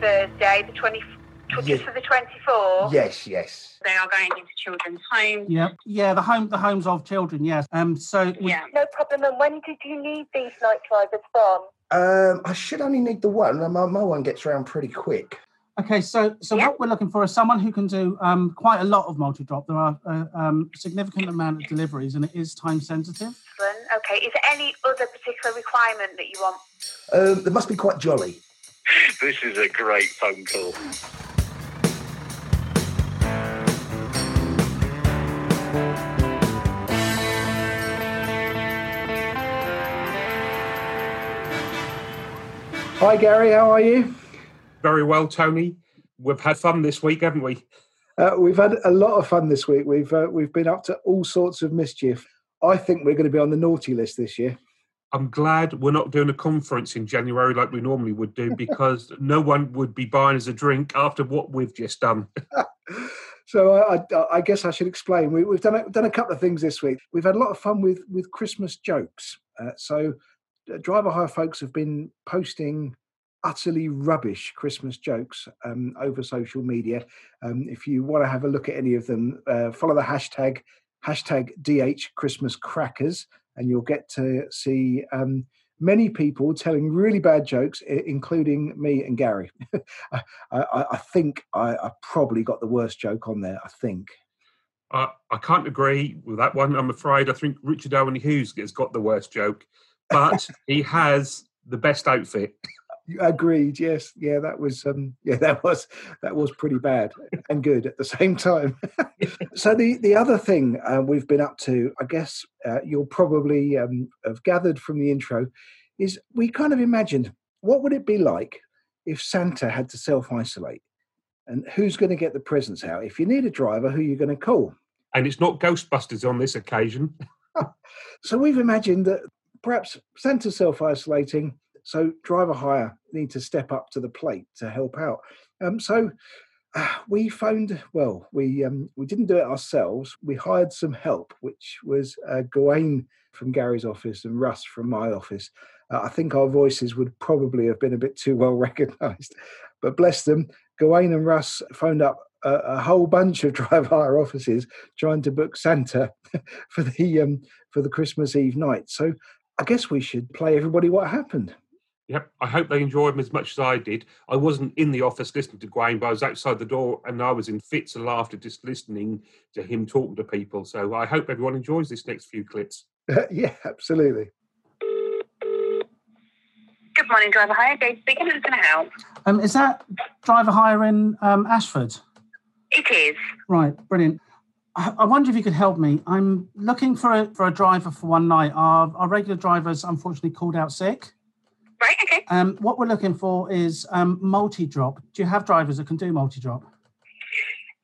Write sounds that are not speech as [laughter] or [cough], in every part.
Thursday, the 20, tw- Yeah. just for the 24th? Yes, yes. They are going into children's homes. Yeah, yeah, the home, the homes of children. Yes. Um. So we- Yeah. No problem. And when did you need these night drivers from? Um, I should only need the one. My, my one gets around pretty quick. Okay, so so Yeah. what we're looking for is someone who can do um, quite a lot of multi-drop. There are a um, significant amount of deliveries, and it is time sensitive. Okay. Is there any other particular requirement that you want? Um, they must be quite jolly. This is a great phone call. Hi, Gary. How are you? Very well, Tony. We've had fun this week, haven't we? Uh, we've had a lot of fun this week. We've uh, we've been up to all sorts of mischief. I think we're going to be on the naughty list this year. I'm glad we're not doing a conference in January like we normally would do because [laughs] no one would be buying us a drink after what we've just done. [laughs] So I, I, I guess I should explain. We, we've done a, done a couple of things this week. We've had a lot of fun with with Christmas jokes. Uh, so uh, driver hire folks have been posting utterly rubbish Christmas jokes um, over social media. Um, if you want to have a look at any of them, uh, follow the hashtag hashtag DH Christmas Crackers, and you'll get to see um, many people telling really bad jokes, i- including me and Gary. [laughs] I, I, I think I, I probably got the worst joke on there. I think. I, I can't agree with that one. I'm afraid I think Richard Owen Hughes has got the worst joke, but [laughs] he has the best outfit. Agreed. Yes. Yeah. That was. Um, [laughs] yeah. That was. That was pretty bad and good at the same time. [laughs] so the the other thing uh, we've been up to, I guess uh, you'll probably um, have gathered from the intro, is we kind of imagined what would it be like if Santa had to self isolate, and who's going to get the presents out? If you need a driver, who are you going to call? And it's not Ghostbusters on this occasion. [laughs] So we've imagined that perhaps Santa self isolating, so driver hire need to step up to the plate to help out. Um, so uh, we phoned, well, we um, we didn't do it ourselves. We hired some help, which was uh, Gawain from Gary's office and Russ from my office. Uh, I think our voices would probably have been a bit too well [laughs] recognised, but bless them, Gawain and Russ phoned up a, a whole bunch of [laughs] driver hire offices trying to book Santa [laughs] for the um, for the Christmas Eve night. So I guess we should play everybody what happened. Yep. I hope they enjoyed them as much as I did. I wasn't in the office listening to Gawain, but I was outside the door and I was in fits of laughter just listening to him talking to people. So I hope everyone enjoys this next few clips. [laughs] yeah, absolutely. Good morning, driver hire. Dave speaking. Who's going to help? Um, is that driver hire in um, Ashford? It is. Right, brilliant. I, I wonder if you could help me. I'm looking for a, for a driver for one night. Our, our regular driver's unfortunately called out sick. Right. Okay. Um, what we're looking for is um, multi drop. Do you have drivers that can do multi drop?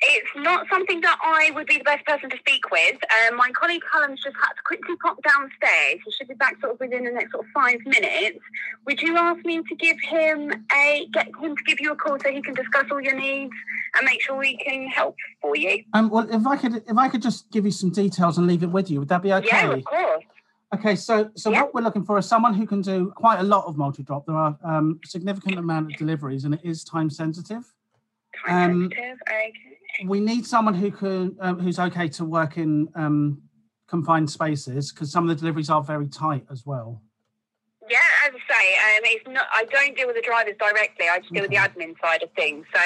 It's not something that I would be the best person to speak with. Um, my colleague Callum's just had to quickly pop downstairs. He should be back sort of within the next sort of five minutes. Would you ask me to give him a get him to give you a call so he can discuss all your needs and make sure we can help for you? Um, well, if I could, if I could just give you some details and leave it with you, would that be okay? Yeah, of course. Okay, so so what we're looking for is someone who can do quite a lot of multi drop. There are um, significant amount of deliveries, and it is time sensitive. Time Um, sensitive. Okay. We need someone who can um, who's okay to work in um, confined spaces because some of the deliveries are very tight as well. Yeah, as I say, um, it's not. I don't deal with the drivers directly. I just deal with the admin side of things. So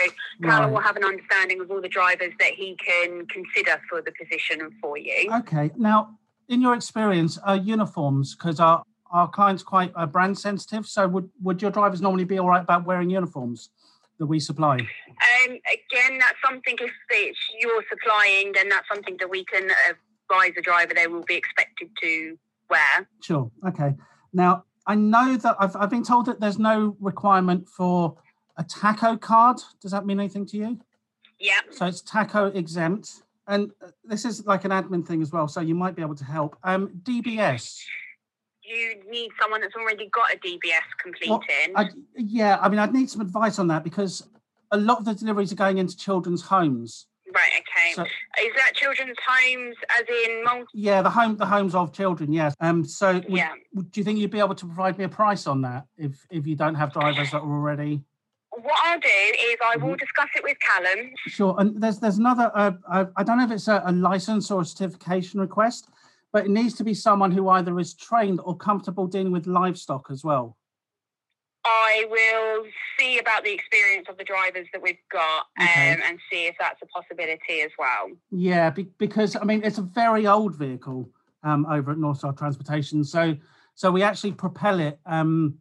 Callum Right. will have an understanding of all the drivers that he can consider for the position and for you. Okay, now in your experience, are uniforms because our our clients quite uh, brand sensitive. So would would your drivers normally be all right about wearing uniforms that we supply? Um, again, that's something if it's you're supplying, then that's something that we can advise the driver they will be expected to wear. Sure. Okay. Now, I know that I've, I've been told that there's no requirement for a tacho card. Does that mean anything to you? Yeah. So it's tacho exempt. And uh, this is like an admin thing as well. So you might be able to help. Um, DBS. You need someone that's already got a DBS completed. Well, yeah, I mean, I'd need some advice on that because a lot of the deliveries are going into children's homes. right. Okay. So- Is that children's homes, as in multi? Yeah, the home, the homes of children. Yes. Um. So, would, Yeah. do you think you'd be able to provide me a price on that if if you don't have drivers that are already? What I'll do is I Mm-hmm. will discuss it with Callum. Sure. And there's there's another. Uh, I, I don't know if it's a, a license or a certification request, but it needs to be someone who either is trained or comfortable dealing with livestock as well. I will see about the experience of the drivers that we've got um, and see if that's a possibility as well. Yeah, be, because I mean it's a very old vehicle um, over at North Star Transportation. So so we actually propel it. Um,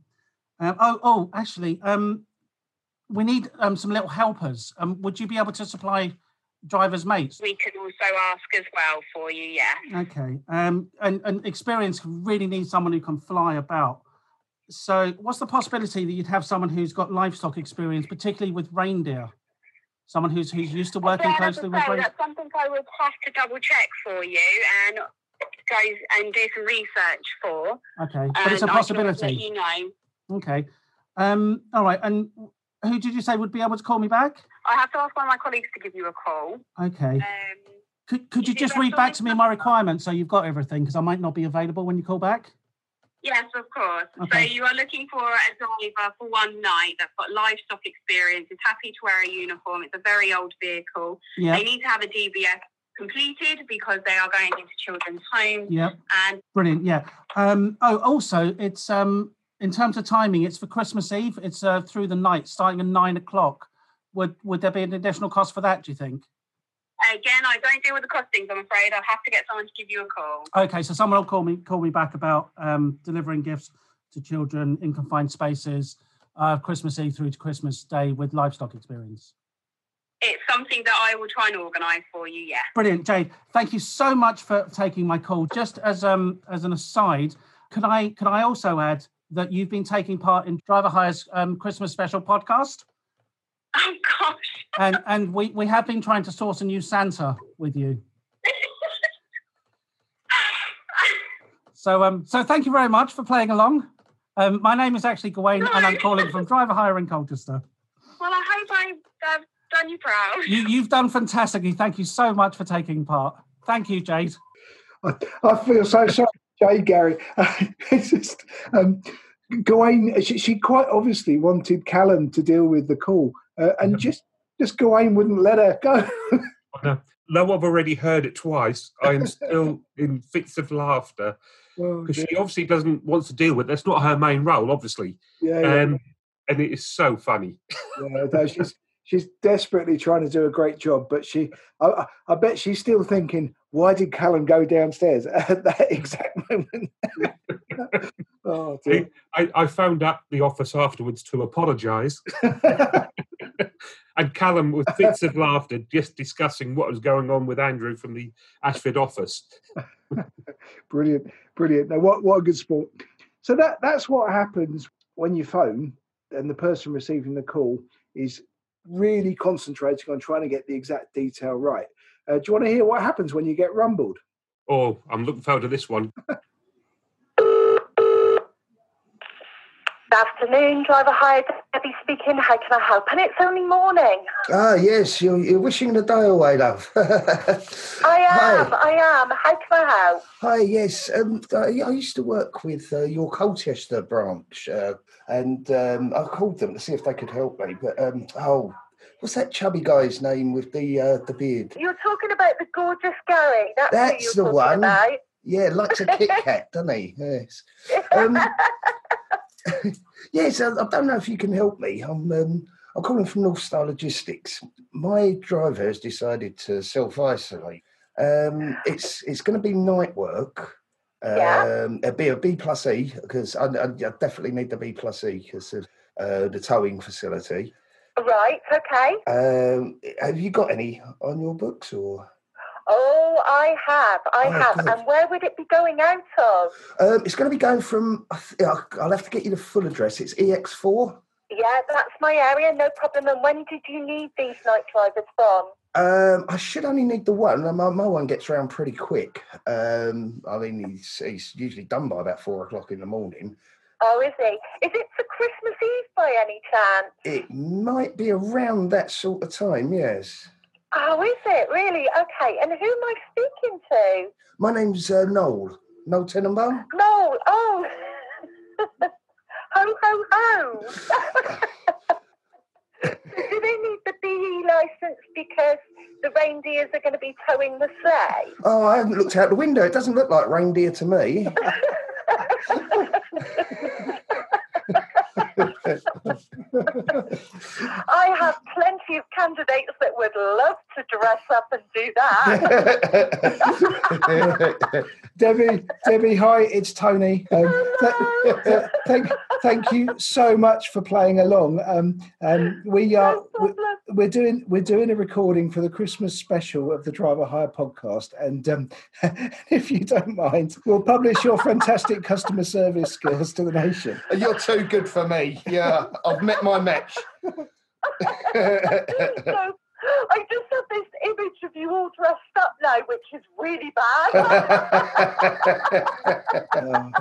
um, oh oh, actually, um, we need um, some little helpers. Um, would you be able to supply drivers' mates? We could also ask as well for you, yeah. Okay. Um, and, and experience really needs someone who can fly about. So, what's the possibility that you'd have someone who's got livestock experience, particularly with reindeer? Someone who's who's used to working closely with reindeer. That's something I would have to double check for you and go and do some research for. Okay, but it's a and I can always Let possibility. you know. Okay. Um, all right. And who did you say would be able to call me back? I have to ask one of my colleagues to give you a call. Okay. Um, Could, could you just read back to me my requirements so you've got everything? Because I might not be available when you call back. Yes, of course. Okay. So you are looking for a driver for one night that's got livestock experience, is happy to wear a uniform. It's a very old vehicle. Yeah. They need to have a DBS completed because they are going into children's homes. Yeah. And Brilliant. Yeah. Um, oh, also, it's um, in terms of timing, it's for Christmas Eve. It's uh, through the night, starting at nine o'clock. Would would there be an additional cost for that? Do you think? again, I don't deal with the costings, I'm afraid. I'll have to get someone to give you a call. Okay, so someone will call me call me back about um, delivering gifts to children in confined spaces, uh, Christmas Eve through to Christmas Day with livestock experience. It's something that I will try and organise for you, yeah. Brilliant, Jade. Thank you so much for taking my call. Just as um as an aside, could I could I also add that you've been taking part in Driver Hire's um, Christmas special podcast, Oh, gosh. and and we we have been trying to source a new Santa with you. So um so thank you very much for playing along. Um, my name is actually Gawain, and I'm calling from Driver Hire in Colchester. well, I hope I've uh, done you proud. You, you've done fantastically. Thank you so much for taking part. Thank you, Jade. I, I feel so sorry, Jay Gary. [laughs] it's just um, Gawain. She, she quite obviously wanted Callum to deal with the call, uh, and just just Gawain wouldn't let her go. No, though I've already heard it twice, I am still in fits of laughter [laughs] Oh, because dear. she obviously doesn't want to deal with. That's not her main role, obviously, yeah, yeah, um, and it is so funny. yeah, she's desperately trying to do a great job, but she, I, I- I bet she's still thinking, why did Callum go downstairs [laughs] at that exact moment? [laughs] oh dear. I, I phoned up the office afterwards to apologise, and Callum with fits of laughter, just discussing what was going on with Andrew from the Ashford office. [laughs] brilliant, brilliant. Now, what what a good sport. So that that's what happens when you phone and the person receiving the call is really concentrating on trying to get the exact detail right. Uh, do you want to hear what happens when you get rumbled? Oh, I'm looking forward to this one. [laughs] Good afternoon, driver hired Debbie speaking. How can I help? And it's only morning. Ah, yes, you're, you're wishing the day away, love. [laughs] I am, Hi. I am. How can I help? Hi, yes. Um, I, I used to work with uh, your Colchester branch, uh, and um, I called them to see if they could help me. But um, oh, what's that chubby guy's name with the uh, the beard? You're talking about the gorgeous Gary. That's, That's the one. About. Yeah, likes a Kit Kat, doesn't he? Yes. [laughs] [laughs] Yes, I, I don't know if you can help me. I'm um, I'm calling from North Star Logistics. My driver has decided to self isolate. Um, it's it's going to be night work. Yeah. Um, it'll be a B plus E because I, I, I definitely need the B plus E because of uh, the towing facility. right, okay. Um, have you got any on your books or? Oh, I have, I Oh, have. And where would it be going out of? Um, it's going to be going from. I'll have to get you the full address. It's EX4. Yeah, that's my area, no problem. And when did you need these night drivers from? Um, I should only need the one. My, my one gets around pretty quick. Um, I mean, he's, he's usually done by about four o'clock in the morning. Oh, is he? Is it for Christmas Eve by any chance? It might be around that sort of time, yes. Oh, is it really? Okay. And who am I speaking to? My name's uh, Noel. Noel Tenenbaum. Noel. Oh. [laughs] ho ho ho. [laughs] do they need the BE license because the reindeers are going to be towing the sleigh? Oh, I haven't looked out the window. It doesn't look like reindeer to me. [laughs] [laughs] I have plenty of candidates that would love to dress up and do that. [laughs] Debbie, Debbie, hi, it's Tony. Um, th- thank, thank you so much for playing along. Um, um, we are No we, problem. we're doing we're doing a recording for the Christmas special of the Driver Hire podcast, and um, [laughs] if you don't mind, we'll publish your fantastic customer service skills to the nation. You're too good for me. Yeah, I've met my match. [laughs] so [gasps] I just have this image of you all dressed up now, which is really bad. [laughs]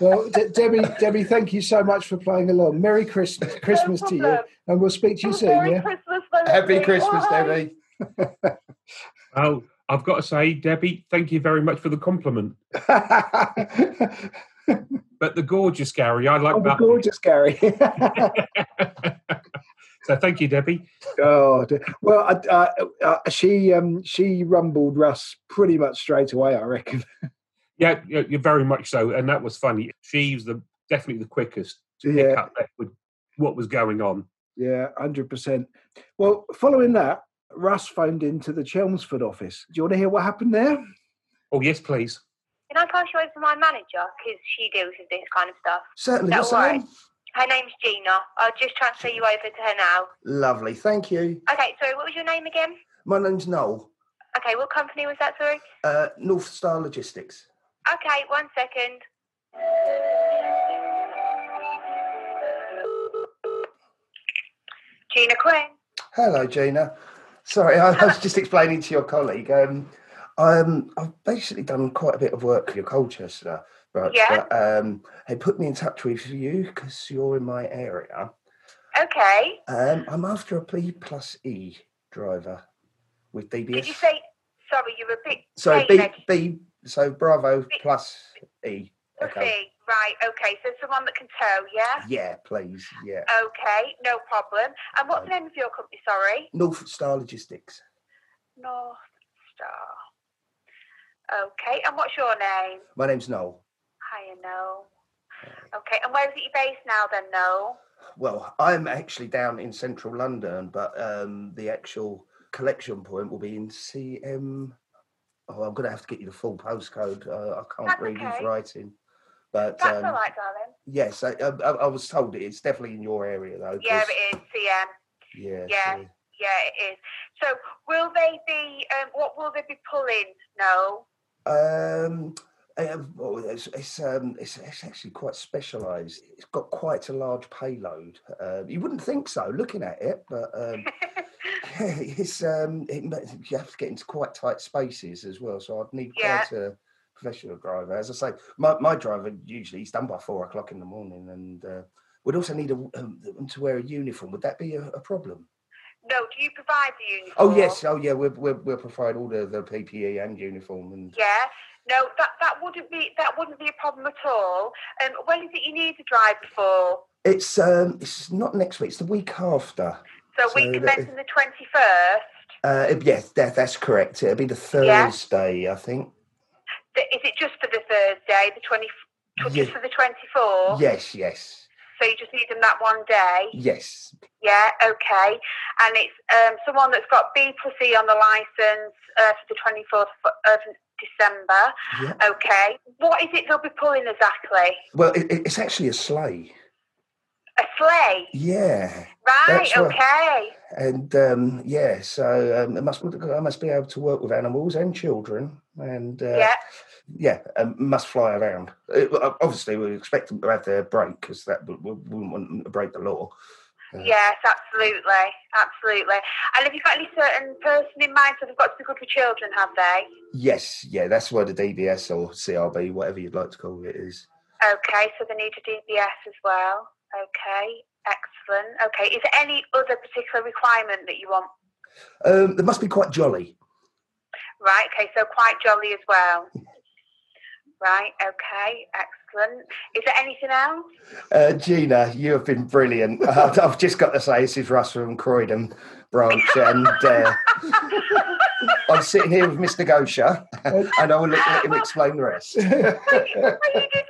Well, De- Debbie, Debbie, thank you so much for playing along. Merry Christmas, Christmas to you, and we'll speak to you soon. Merry Yeah. Christmas, Happy. Christmas, Bye. Debbie. well, [laughs] oh, I've got to say, Debbie, thank you very much for the compliment. [laughs] But the gorgeous Gary, I like oh, that. gorgeous, Gary. So thank you, Debbie. oh, dear. well, uh, uh, uh, she um, she rumbled Russ pretty much straight away, I reckon. [laughs] Yeah, yeah, you're very much so, and that was funny. She was the definitely the quickest to pick up with what was going on. Yeah, hundred percent. Well, following that, Russ phoned into the Chelmsford office. Do you want to hear what happened there? Oh yes, please. Can I pass you over to my manager? Because she deals with this kind of stuff. Certainly. Don't What's her worry. Her name's Gina. I'll just transfer you over to her now. Lovely. Thank you. Okay, sorry, what was your name again? My name's Noel. Okay, what company was that, sorry? Uh, North Star Logistics. Okay, one second. Gina Quinn. Hello, Gina. Sorry, I, I was just explaining to your colleague. Um, um, I've basically done quite a bit of work for your Colchester, but Yeah. but, um, they put me in touch with you because you're in my area. Okay. Um, I'm after a B plus E driver with DBS. Did you say, sorry, you're a bit so B. B so Bravo B- plus E. Okay. Okay. Right, okay, so someone that can tow, yeah? Yeah, please. Yeah. Okay, no problem. And what's the name of your company, sorry? North Star Logistics. North Star. Okay, and what's your name? My name's Noel. Hiya, no. Okay, and where is it you're based now then, no? Well, I'm actually down in central London, but um, the actual collection point will be in CM. Oh, I'm going to have to get you the full postcode. Uh, I can't That's read his okay. writing. But That's um, all right, darling. yes, I, I, I was told it's definitely in your area though. Yeah, it is, CM. Yeah. Yeah. so- Yeah, it is. So, will they be, um, what will they be pulling? No? Um, uh, well, it's it's, um, it's it's actually quite specialised. It's got quite a large payload. Uh, you wouldn't think so, looking at it, but um, yeah, [laughs] [laughs] it's um, it, you have to get into quite tight spaces as well. So I'd need Yeah. quite a professional driver. As I say, my, my driver usually he's done by four o'clock in the morning, and uh, would also need a, um, to wear a uniform. Would that be a, a problem? no, do you provide the uniform? Oh yes, oh yeah, we'll we'll, we'll provide all the, the PPE and uniform and. Yeah. No, that, that wouldn't be that wouldn't be a problem at all. Um, when is it you need the driver for? It's um, it's not next week. It's the week after. So, So week that- commencing the twenty first. Uh, yes, that, that's correct. It'll be the Yeah. Thursday, I think. Is it just for the Thursday, the twenty? Just for the twenty fourth. Yes, yes, So you just need them that one day. yes. Yeah, okay. And it's um, someone that's got B plus E on the license uh, for the 24th of December. Yeah. Okay. What is it they'll be pulling exactly? Well, it, it- it's actually a sleigh. A sleigh. Yeah, Right, That's right. okay. and um, yeah, so um, it must I must be able to work with animals and children, and uh, yeah, yeah, um, must fly around. Uh, well, obviously, we expect them to have their break because that we wouldn't want them to break the law. Uh, yes, absolutely. Absolutely. And have you got any certain person in mind? So they've got to be good with children, have they? Yes, yeah, that's why the DBS or CRB, whatever you'd like to call it, is. Okay, so they need a DBS as well. Okay, excellent. Okay, is there any other particular requirement that you want? Um, they must be quite jolly. Right, okay, so quite jolly as well. [laughs] Right, okay, excellent. Excellent. Is there anything else? Uh, Gina, you have been brilliant. [laughs] I've I've just got to say, this is Russ from Croydon branch, [laughs] and uh, I'm sitting here with Mr. Gosha, [laughs] and I will let, let him explain the rest. when you did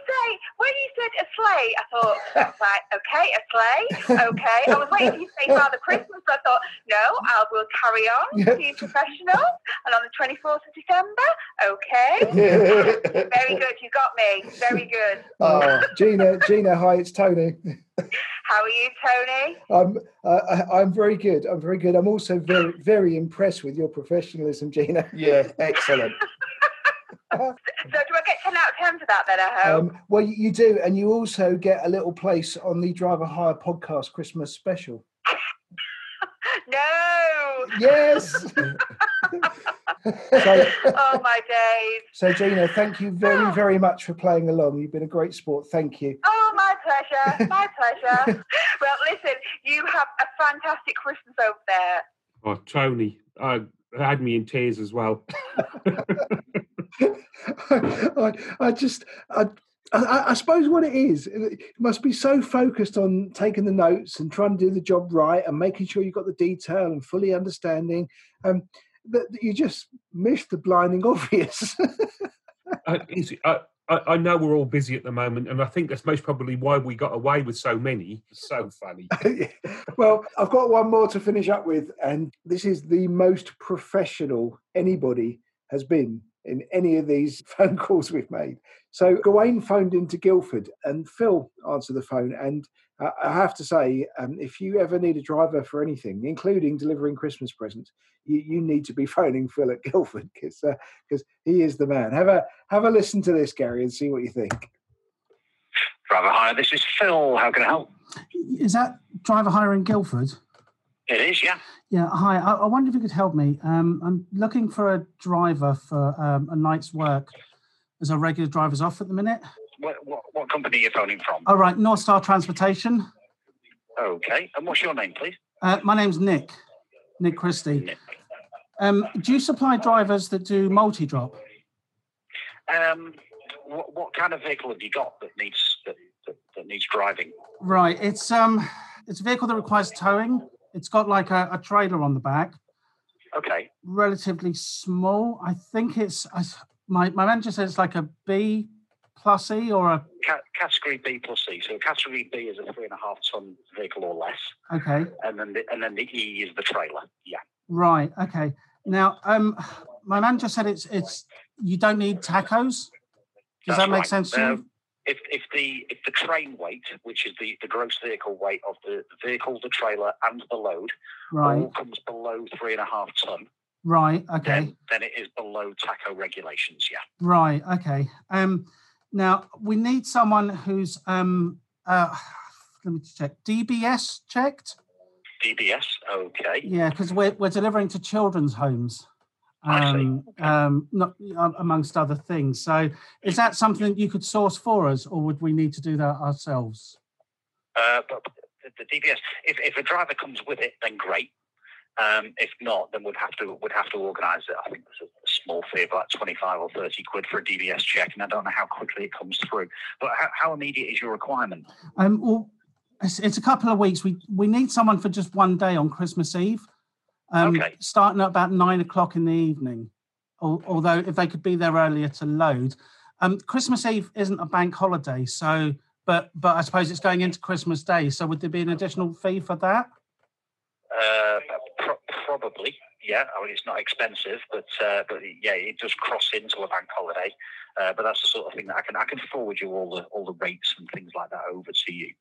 say, said a sleigh, I thought, right, okay, a sleigh, okay. I was waiting for you to say Father Christmas, but I thought, no, I will carry on, being professional. And on the 24th of December, okay. [laughs] Very good, you got me. Very good. Oh, Gina, Gina, hi, it's Tony. How are you, Tony? I'm uh, I'm very good. I'm very good. I'm also very very impressed with your professionalism, Gina. yeah, excellent. So do I get 10 out of 10 for that then, I hope? Um, well, you you do, and you also get a little place on the Driver Hire podcast Christmas special. [laughs] no! Yes. [laughs] so, oh, my days. so, Gina, thank you very very much for playing along. You've been a great sport. Thank you. Oh, my pleasure. [laughs] My pleasure. well, listen, you have a fantastic Christmas over there. Oh, Tony, I had me in tears as well. I, I just, I, I, I suppose what it is, it must be so focused on taking the notes and trying to do the job right and making sure you've got the detail and fully understanding, um, that, you just miss the blinding [laughs] obvious. uh, uh, I, I know we're all busy at the moment, and I think that's most probably why we got away with so many. So funny. [laughs] well, I've got one more to finish up with, and this is the most professional anybody has been in any of these [laughs] phone calls we've made. So Gawain phoned into Guildford, and Phil answered the phone. And uh, I have to say, um, if you ever need a driver for anything, including delivering Christmas presents, you, you need to be [laughs] phoning Phil at Guildford because because he is the man. Have a have a listen to this, Gary, and see what you think. Driver hire. This is Phil. How can I help? Is that driver hire in Guildford? It is, yeah. Yeah, hi. I, I wonder if you could help me. Um, I'm looking for a driver for um, a night's work as our regular driver's off at the minute. What, what, what company are you phoning from? All right, North Star Transportation. Okay. And what's your name, please? Uh, my name's Nick, Nick Christie. Nick. Um, do you supply drivers that do multi-drop? Um, what, what kind of vehicle have you got that needs that, that, that needs driving? Right, it's um, it's a vehicle that requires towing. It's got like a, a trailer on the back, Okay. relatively small. I think it's I, my my manager says it's like a B plus E or a Ca- category B plus E. So category B is a three and a half ton vehicle or less, okay. and then the, and then the E is the trailer. Yeah. Right. Okay. Now, um, my manager said it's it's you don't need tachos. Does That's that make right. sense to you? Um, if, if the if the train weight, which is the, the gross vehicle weight of the vehicle, the trailer, and the load, Right. all comes below three and a half ton, Right. Okay. then then it is below tacho regulations. Yeah. Right. Okay. Um, now we need someone who's um uh let me check DBS checked. DBS. Okay. Yeah, because we're we're delivering to children's homes. Um, um, not uh, amongst other things. So, is that something you could source for us, or would we need to do that ourselves? Uh, but the- the DBS, if, if a driver comes with it, then great. Um, if not, then we'd have to would have to organise it. I think there's a, a small fee of like twenty five or thirty quid for a DBS check, and I don't know how quickly it comes through. But how, how immediate is your requirement? Um, well, it's, it's a couple of weeks. We we need someone for just one day on Christmas Eve, um, Okay. starting at about nine o'clock in the evening. Although if they could be there earlier to load, um, Christmas Eve isn't a bank holiday, so but but I suppose it's going into Christmas Day. So would there be an additional fee for that? Uh, pro- probably, yeah. I mean, it's not expensive, but uh, but yeah, it does cross into a bank holiday. Uh, but that's the sort of thing that I can I can forward you all the all the rates and things like that over to you.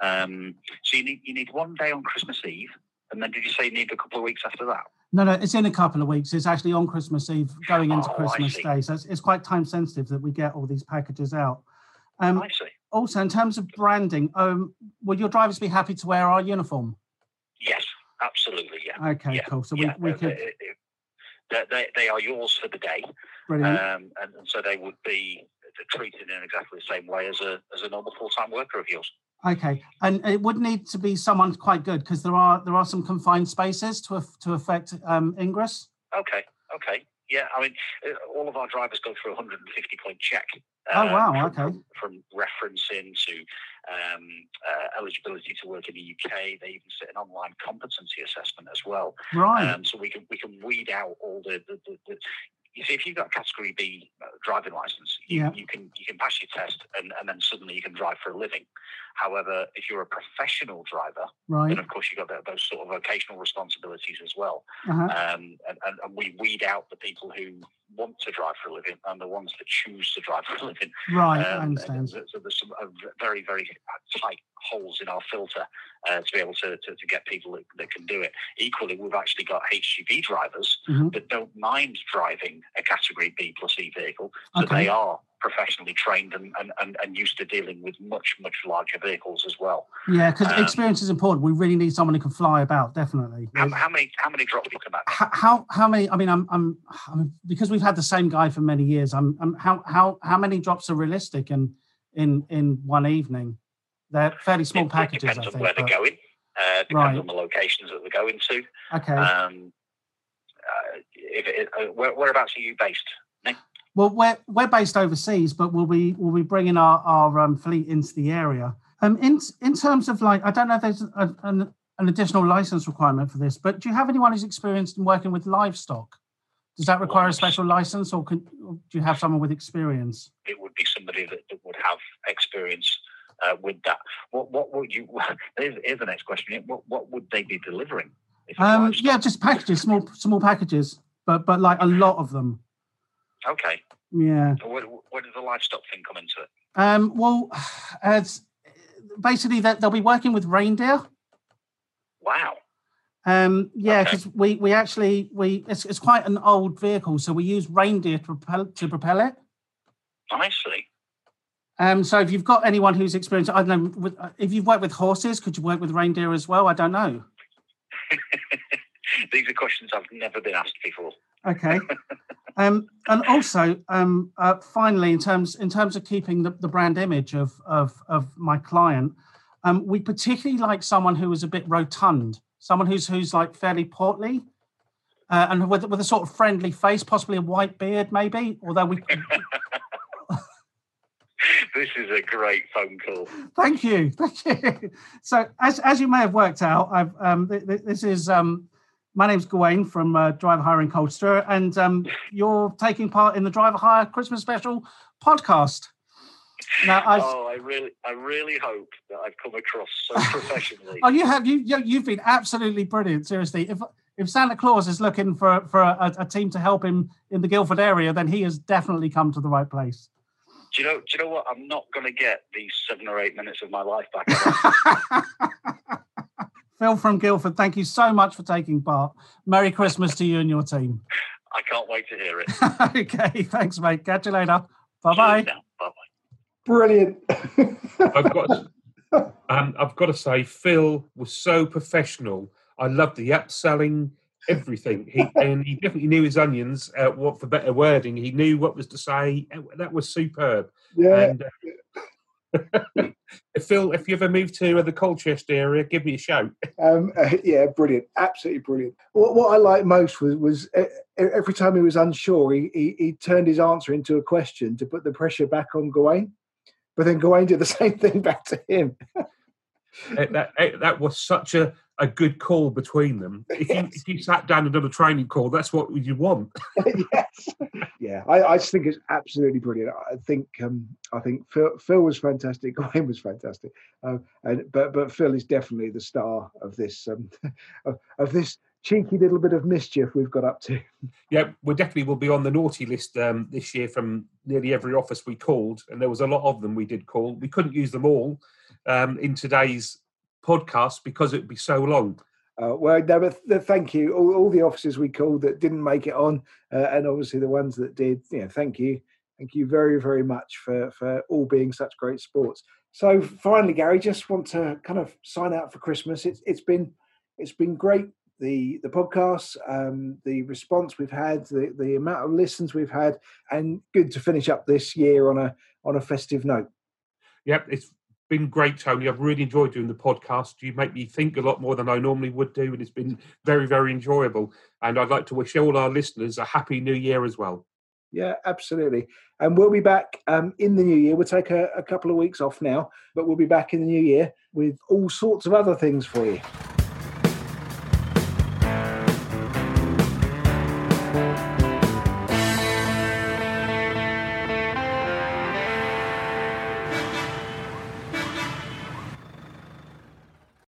Um, so you need you need one day on Christmas Eve, and then did you say you need a couple of weeks after that? No, no, it's in a couple of weeks. It's actually on Christmas Eve, going into Oh, Christmas. Day. So it's, it's quite time sensitive that we get all these packages out. Um, I see. also, in terms of branding, um, would your drivers be happy to wear our uniform? Yes, absolutely. Yeah. Okay, yeah, cool. So we, yeah, we uh, could, uh, uh, they, they, they are yours for the day, brilliant. um, and, and so they would be treated in exactly the same way as a as a normal full time worker of yours. Okay, and it would need to be someone quite good because there are there are some confined spaces to to affect um, ingress. Okay, okay. Yeah, I mean, uh, all of our drivers go through a 150 point check Oh, uh, wow, from, okay. From, from referencing to um, uh, eligibility to work in the UK, they even sit an online competency assessment as well. Right. Um, so we can we can weed out all the, the, the, the you see, if you've got a Category B uh, driving license, you, Yeah. you can you can pass your test, and, and then suddenly you can drive for a living. However, if you're a professional driver, right. then of course you've got those sort of vocational responsibilities as well. Uh-huh. Um, and, and, and we weed out the people who want to drive for a living and the ones that choose to drive for a living. Right. I Um, understand. So there's some uh, very, very tight holes in our filter uh, to be able to, to, to get people that, that can do it. Equally, we've actually got HGV drivers Mhm. that don't mind driving a Category B plus E vehicle, so Okay. they are professionally trained and, and, and, and used to dealing with much, much larger vehicles as well. Yeah, because um, experience is important. We really need someone who can fly about. Definitely. How, how many how many drops you come? How, how how many? I mean, I'm, I'm I'm because we've had the same guy for many years. I'm, I'm how how how many drops are realistic in in in one evening? They're fairly small It- it packages, I depends on think. where they're going. Uh, depends Right. on the locations that they're going to. okay. Um, uh, if it, uh, where, whereabouts are you based? Nick? Well, we're we're based overseas, but we'll be we'll be bringing our our um, fleet into the area. Um, in in terms of like, I don't know if there's a, an an additional license requirement for this, but do you have anyone who's experienced in working with livestock? Does that require a special license, or, can, or do you have someone with experience? It would be somebody that, that would have experience uh, with that. What what would you? [laughs] Here's, here's the next question. What what would they be delivering? Um, yeah, just packages, small small packages, but but like a lot of them. Okay. Yeah. So Where, where does the livestock thing come into it? Um, well, [sighs] it's basically that they'll be working with reindeer. Wow. Um, yeah, Okay. because we we actually we it's, it's quite an old vehicle, so we use reindeer to propel to propel it. I see. Um, so if you've got anyone who's experienced, I don't know, with, uh, if you've worked with horses, could you work with reindeer as well? I don't know. [laughs] These are questions I've never been asked before. Okay. [laughs] um, and also, um, uh, finally, in terms in terms of keeping the, the brand image of of of my client, um, we particularly like someone who is a bit rotund, someone who's who's like fairly portly, uh, and with with a sort of friendly face, possibly a white beard, maybe. Although we, [laughs] This is a great phone call. thank you, [laughs] thank you. So, as as you may have worked out, I've um, th- th- this is um, my name's Gawain from uh, Driver Hire in Colchester, and um, [laughs] you're taking part in the Driver Hire Christmas Special podcast. Now, I've, Oh, I really, I really hope that I've come across so [laughs] professionally. oh, you have you, you you've been absolutely brilliant. Seriously, if if Santa Claus is looking for for a, a team to help him in the Guildford area, then he has definitely come to the right place. Do you know? Do you know what? I'm not going to get these seven or eight minutes of my life back. [laughs] Phil from Guildford, thank you so much for taking part. Merry Christmas to you and your team. I can't wait to hear it. [laughs] okay, thanks, mate. Catch you later. Bye bye. Bye bye. Brilliant. I've got, [laughs] um, I've got to say, Phil was so professional. I loved the upselling, everything. He [laughs] and he definitely knew his onions. Uh, what for better wording? He knew what was to say. Uh, That was superb. yeah. And uh, if [laughs] Phil, if you ever move to uh, the Colchester area, give me a shout. Um, yeah, brilliant, absolutely brilliant. What, what I liked most was was e- every time he was unsure, he, he he turned his answer into a question to put the pressure back on Gawain, but then Gawain did the [laughs] same thing back to him. Uh, that uh, that was such a, a good call between them. [laughs] If you Yes. if you sat down and done a training call, that's what you want. [laughs] [laughs] yes, yeah, I, I just think it's absolutely brilliant. I think um, I think Phil, Phil was fantastic. Gawain was fantastic, uh, and but but Phil is definitely the star of this um, of, of this cheeky little bit of mischief we've got up to. Yeah, we definitely will be on the naughty list um, this year from nearly every office we called, and there was a lot of them we did call. We couldn't use them all um, in today's podcast because it would be so long. Uh, well, no, thank you. All, all the officers we called that didn't make it on, uh, and obviously the ones that did. Yeah, thank you, thank you very, very much for for all being such great sports. So finally, Gary, just want to kind of sign out for Christmas. It's it's been it's been great. The the podcast, um, the response we've had, the the amount of listens we've had, and good to finish up this year on a on a festive note. Yep, it's been great, Tony. I've really enjoyed doing the podcast. You make me think a lot more than I normally would do, and it's been very, very enjoyable. And I'd like to wish all our listeners a happy new year as well. Yeah, absolutely. And we'll be back um, in the new year. We'll take a, a couple of weeks off now, but we'll be back in the new year with all sorts of other things for you.